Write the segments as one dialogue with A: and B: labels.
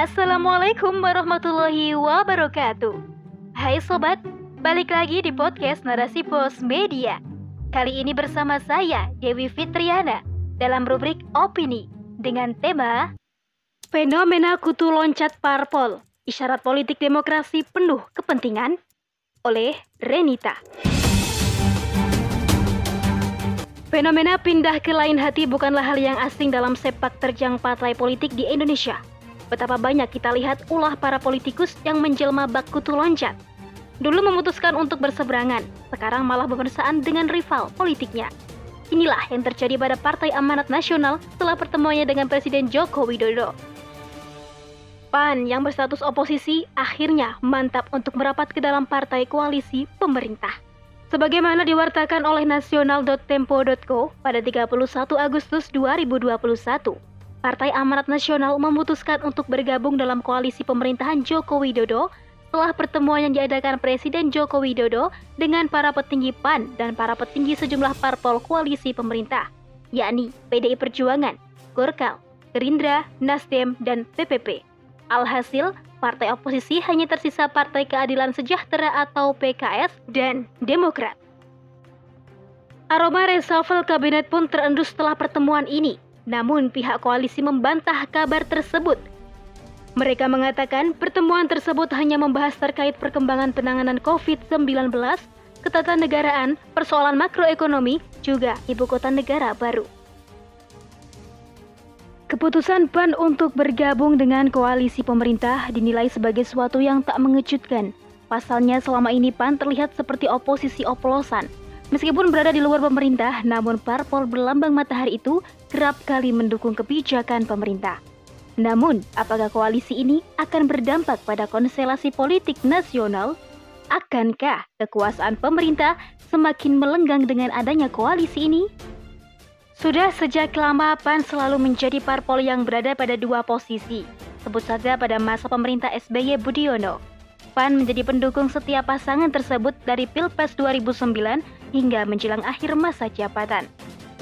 A: Assalamualaikum warahmatullahi wabarakatuh. Hai sobat, balik lagi di podcast Narasi Pos Media. Kali ini bersama saya Dewi Fitriana dalam rubrik Opini dengan tema Fenomena Kutu Loncat Parpol, Isyarat Politik Demokrasi Penuh Kepentingan oleh Renita. Fenomena pindah ke lain hati bukanlah hal yang asing dalam sepak terjang partai politik di Indonesia. Betapa banyak kita lihat ulah para politikus yang menjelma bak kutu loncat. Dulu memutuskan untuk berseberangan, sekarang malah bersaan dengan rival politiknya. Inilah yang terjadi pada Partai Amanat Nasional setelah pertemuannya dengan Presiden Joko Widodo. PAN yang berstatus oposisi akhirnya mantap untuk merapat ke dalam partai koalisi pemerintah. Sebagaimana diwartakan oleh nasional.tempo.co pada 31 Agustus 2021, Partai Amanat Nasional memutuskan untuk bergabung dalam koalisi pemerintahan Joko Widodo setelah pertemuan yang diadakan Presiden Joko Widodo dengan para petinggi PAN dan para petinggi sejumlah parpol koalisi pemerintah, yakni PDI Perjuangan, Gorkal, Gerindra, Nasdem, dan PPP. Alhasil, partai oposisi hanya tersisa Partai Keadilan Sejahtera atau PKS dan Demokrat. Aroma reshuffle kabinet pun terendus setelah pertemuan ini. Namun pihak koalisi membantah kabar tersebut. Mereka mengatakan pertemuan tersebut hanya membahas terkait perkembangan penanganan COVID-19, ketatanegaraan, persoalan makroekonomi, juga ibu kota negara baru. Keputusan PAN untuk bergabung dengan koalisi pemerintah dinilai sebagai suatu yang tak mengejutkan. Pasalnya selama ini PAN terlihat seperti oposisi oplosan. Meskipun berada di luar pemerintah, namun parpol berlambang matahari itu kerap kali mendukung kebijakan pemerintah. Namun, apakah koalisi ini akan berdampak pada konstelasi politik nasional? Akankah kekuasaan pemerintah semakin melenggang dengan adanya koalisi ini? Sudah sejak lama PAN selalu menjadi parpol yang berada pada dua posisi. Sebut saja pada masa pemerintah SBY Budiono. PAN menjadi pendukung setiap pasangan tersebut dari Pilpres 2009 hingga menjelang akhir masa jabatan.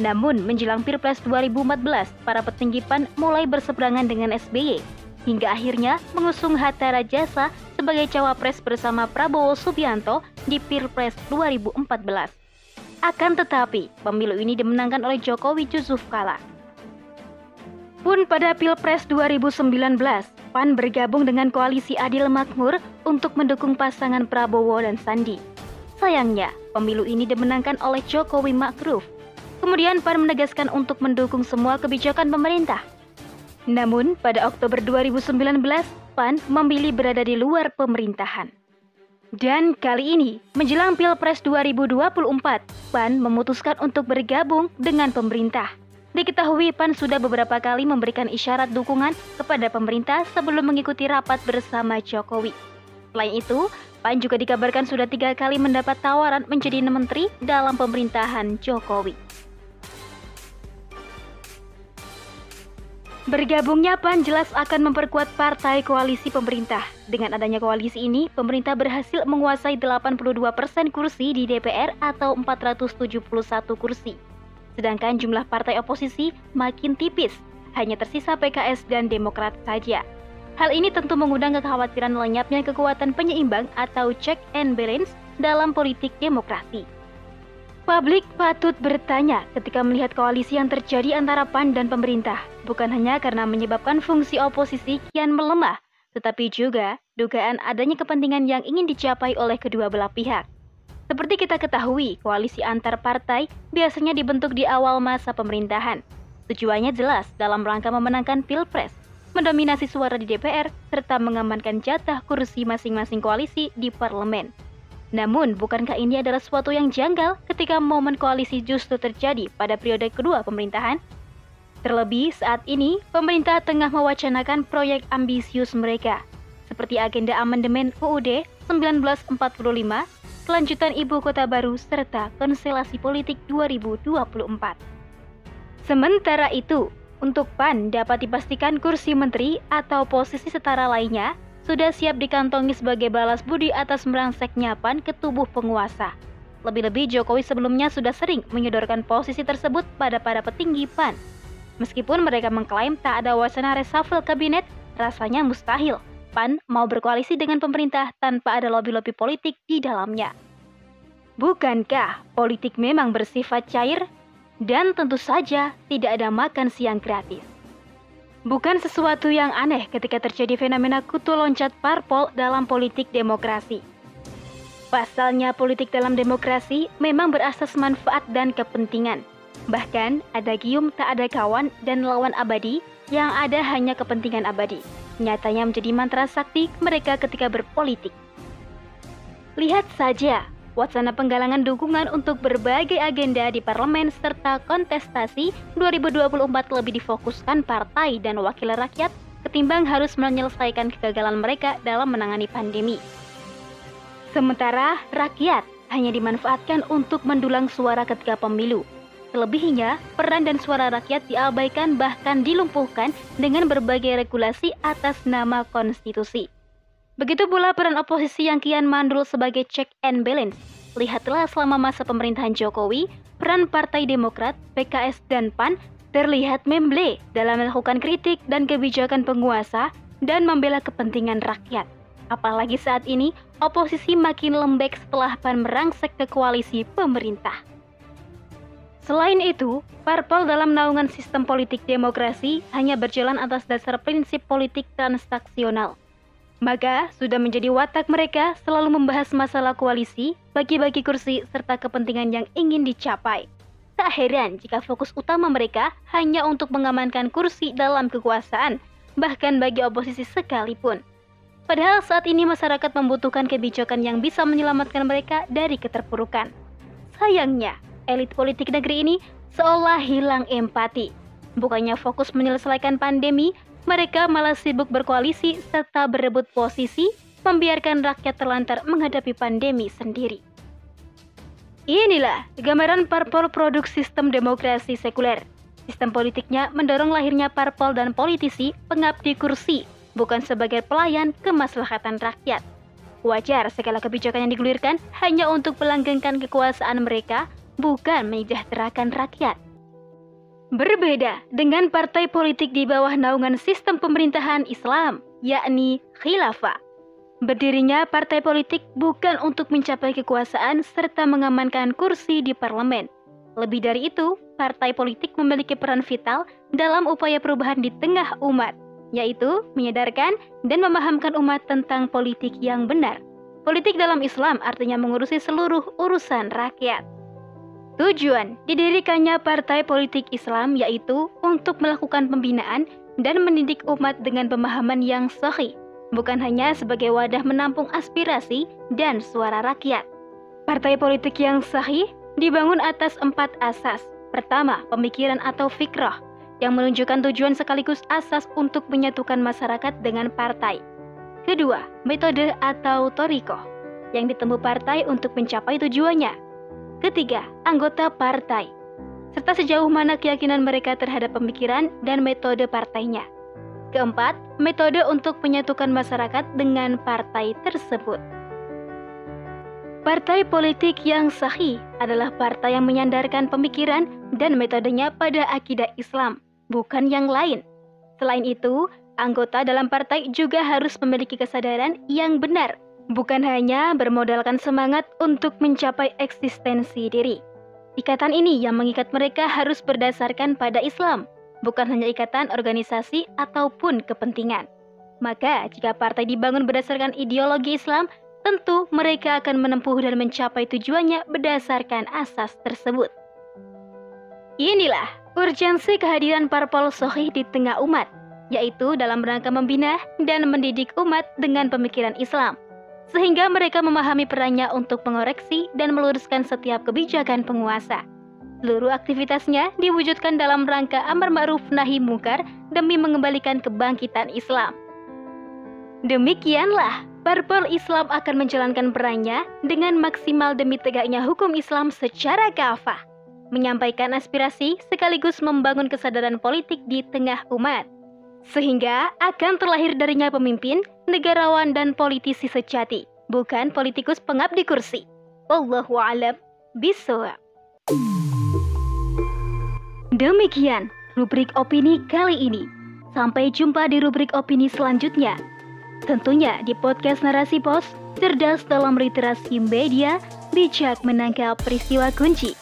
A: Namun menjelang Pilpres 2014, para petinggi PAN mulai berseberangan dengan SBY hingga akhirnya mengusung Hatta Rajasa sebagai cawapres bersama Prabowo Subianto di Pilpres 2014. Akan tetapi, pemilu ini dimenangkan oleh Jokowi Yusuf Kala. Pun pada Pilpres 2019, PAN bergabung dengan Koalisi Adil Makmur untuk mendukung pasangan Prabowo dan Sandi. Sayangnya, pemilu ini dimenangkan oleh Jokowi Makruf. Kemudian PAN menegaskan untuk mendukung semua kebijakan pemerintah. Namun, pada Oktober 2019, PAN memilih berada di luar pemerintahan. Dan kali ini, menjelang Pilpres 2024, PAN memutuskan untuk bergabung dengan pemerintah. Diketahui PAN sudah beberapa kali memberikan isyarat dukungan kepada pemerintah sebelum mengikuti rapat bersama Jokowi. Selain itu, PAN juga dikabarkan sudah tiga kali mendapat tawaran menjadi menteri dalam pemerintahan Jokowi. Bergabungnya PAN jelas akan memperkuat partai koalisi pemerintah. Dengan adanya koalisi ini, pemerintah berhasil menguasai 82% kursi di DPR atau 471 kursi. Sedangkan jumlah partai oposisi makin tipis, hanya tersisa PKS dan Demokrat saja. Hal ini tentu mengundang kekhawatiran lenyapnya kekuatan penyeimbang atau check and balance dalam politik demokrasi. Publik patut bertanya ketika melihat koalisi yang terjadi antara PAN dan pemerintah, bukan hanya karena menyebabkan fungsi oposisi kian melemah, tetapi juga dugaan adanya kepentingan yang ingin dicapai oleh kedua belah pihak. Seperti kita ketahui, koalisi antar partai biasanya dibentuk di awal masa pemerintahan. Tujuannya jelas dalam rangka memenangkan pilpres, mendominasi suara di DPR, serta mengamankan jatah kursi masing-masing koalisi di parlemen. Namun, bukankah ini adalah sesuatu yang janggal ketika momen koalisi justru terjadi pada periode kedua pemerintahan? Terlebih saat ini, pemerintah tengah mewacanakan proyek ambisius mereka, seperti agenda amandemen UUD 1945, kelanjutan ibu kota baru, serta konstelasi politik 2024. Sementara itu, untuk PAN dapat dipastikan kursi menteri atau posisi setara lainnya sudah siap dikantongi sebagai balas budi atas merangseknya PAN ke tubuh penguasa. Lebih-lebih Jokowi sebelumnya sudah sering menyodorkan posisi tersebut pada para petinggi PAN. Meskipun mereka mengklaim tak ada wacana reshuffle kabinet, rasanya mustahil PAN mau berkoalisi dengan pemerintah tanpa ada lobby-lobby politik di dalamnya. Bukankah politik memang bersifat cair? Dan tentu saja tidak ada makan siang gratis. Bukan sesuatu yang aneh ketika terjadi fenomena kutu loncat parpol dalam politik demokrasi. Pasalnya politik dalam demokrasi memang berasas manfaat dan kepentingan. Bahkan ada gium tak ada kawan dan lawan abadi yang ada hanya kepentingan abadi. Nyatanya menjadi mantra sakti mereka ketika berpolitik. Lihat saja wacana penggalangan dukungan untuk berbagai agenda di parlemen serta kontestasi 2024 lebih difokuskan partai dan wakil rakyat ketimbang harus menyelesaikan kegagalan mereka dalam menangani pandemi. Sementara rakyat hanya dimanfaatkan untuk mendulang suara ketika pemilu. Selebihnya, peran dan suara rakyat diabaikan bahkan dilumpuhkan dengan berbagai regulasi atas nama konstitusi. Begitu pula peran oposisi yang kian mandul sebagai check and balance. Lihatlah selama masa pemerintahan Jokowi, peran Partai Demokrat, PKS, dan PAN terlihat memble dalam melakukan kritik dan kebijakan penguasa dan membela kepentingan rakyat. Apalagi saat ini, oposisi makin lembek setelah PAN merangsek ke koalisi pemerintah. Selain itu, parpol dalam naungan sistem politik demokrasi hanya berjalan atas dasar prinsip politik transaksional – maka sudah menjadi watak mereka selalu membahas masalah koalisi, bagi-bagi kursi, serta kepentingan yang ingin dicapai. Tak heran jika fokus utama mereka hanya untuk mengamankan kursi dalam kekuasaan, bahkan bagi oposisi sekalipun. Padahal saat ini masyarakat membutuhkan kebijakan yang bisa menyelamatkan mereka dari keterpurukan. Sayangnya, elit politik negeri ini seolah hilang empati. Bukannya fokus menyelesaikan pandemi, mereka malah sibuk berkoalisi serta berebut posisi, membiarkan rakyat terlantar menghadapi pandemi sendiri. Inilah gambaran parpol produk sistem demokrasi sekuler. Sistem politiknya mendorong lahirnya parpol dan politisi pengabdi kursi, bukan sebagai pelayan kemaslahatan rakyat. Wajar segala kebijakan yang digulirkan hanya untuk melanggengkan kekuasaan mereka, bukan menyejahterakan rakyat. Berbeda dengan partai politik di bawah naungan sistem pemerintahan Islam, yakni khilafah. Berdirinya partai politik bukan untuk mencapai kekuasaan serta mengamankan kursi di parlemen. Lebih dari itu, partai politik memiliki peran vital dalam upaya perubahan di tengah umat, yaitu menyadarkan dan memahamkan umat tentang politik yang benar. Politik dalam Islam artinya mengurusi seluruh urusan rakyat. Tujuan didirikannya partai politik Islam yaitu untuk melakukan pembinaan dan mendidik umat dengan pemahaman yang sahih, bukan hanya sebagai wadah menampung aspirasi dan suara rakyat. Partai politik yang sahih dibangun atas empat asas. Pertama, pemikiran atau fikrah yang menunjukkan tujuan sekaligus asas untuk menyatukan masyarakat dengan partai. Kedua, metode atau toriko yang ditempuh partai untuk mencapai tujuannya. Ketiga, anggota partai, serta sejauh mana keyakinan mereka terhadap pemikiran dan metode partainya. Keempat, metode untuk menyatukan masyarakat dengan partai tersebut. Partai politik yang sahih adalah partai yang menyandarkan pemikiran dan metodenya pada akidah Islam, bukan yang lain. Selain itu, anggota dalam partai juga harus memiliki kesadaran yang benar bukan hanya bermodalkan semangat untuk mencapai eksistensi diri. Ikatan ini yang mengikat mereka harus berdasarkan pada Islam, bukan hanya ikatan organisasi ataupun kepentingan. Maka, jika partai dibangun berdasarkan ideologi Islam, tentu mereka akan menempuh dan mencapai tujuannya berdasarkan asas tersebut. Inilah urgensi kehadiran parpol sohih di tengah umat, yaitu dalam rangka membina dan mendidik umat dengan pemikiran Islam – sehingga mereka memahami perannya untuk mengoreksi dan meluruskan setiap kebijakan penguasa. Seluruh aktivitasnya diwujudkan dalam rangka amar ma'ruf nahi mungkar demi mengembalikan kebangkitan Islam. Demikianlah, Parpol Islam akan menjalankan perannya dengan maksimal demi tegaknya hukum Islam secara kafah, menyampaikan aspirasi sekaligus membangun kesadaran politik di tengah umat sehingga akan terlahir darinya pemimpin, negarawan, dan politisi sejati, bukan politikus pengabdi kursi. Wallahu alam bisawab. Demikian rubrik opini kali ini. Sampai jumpa di rubrik opini selanjutnya. Tentunya di podcast Narasi Pos, cerdas dalam literasi media, bijak menangkap peristiwa kunci.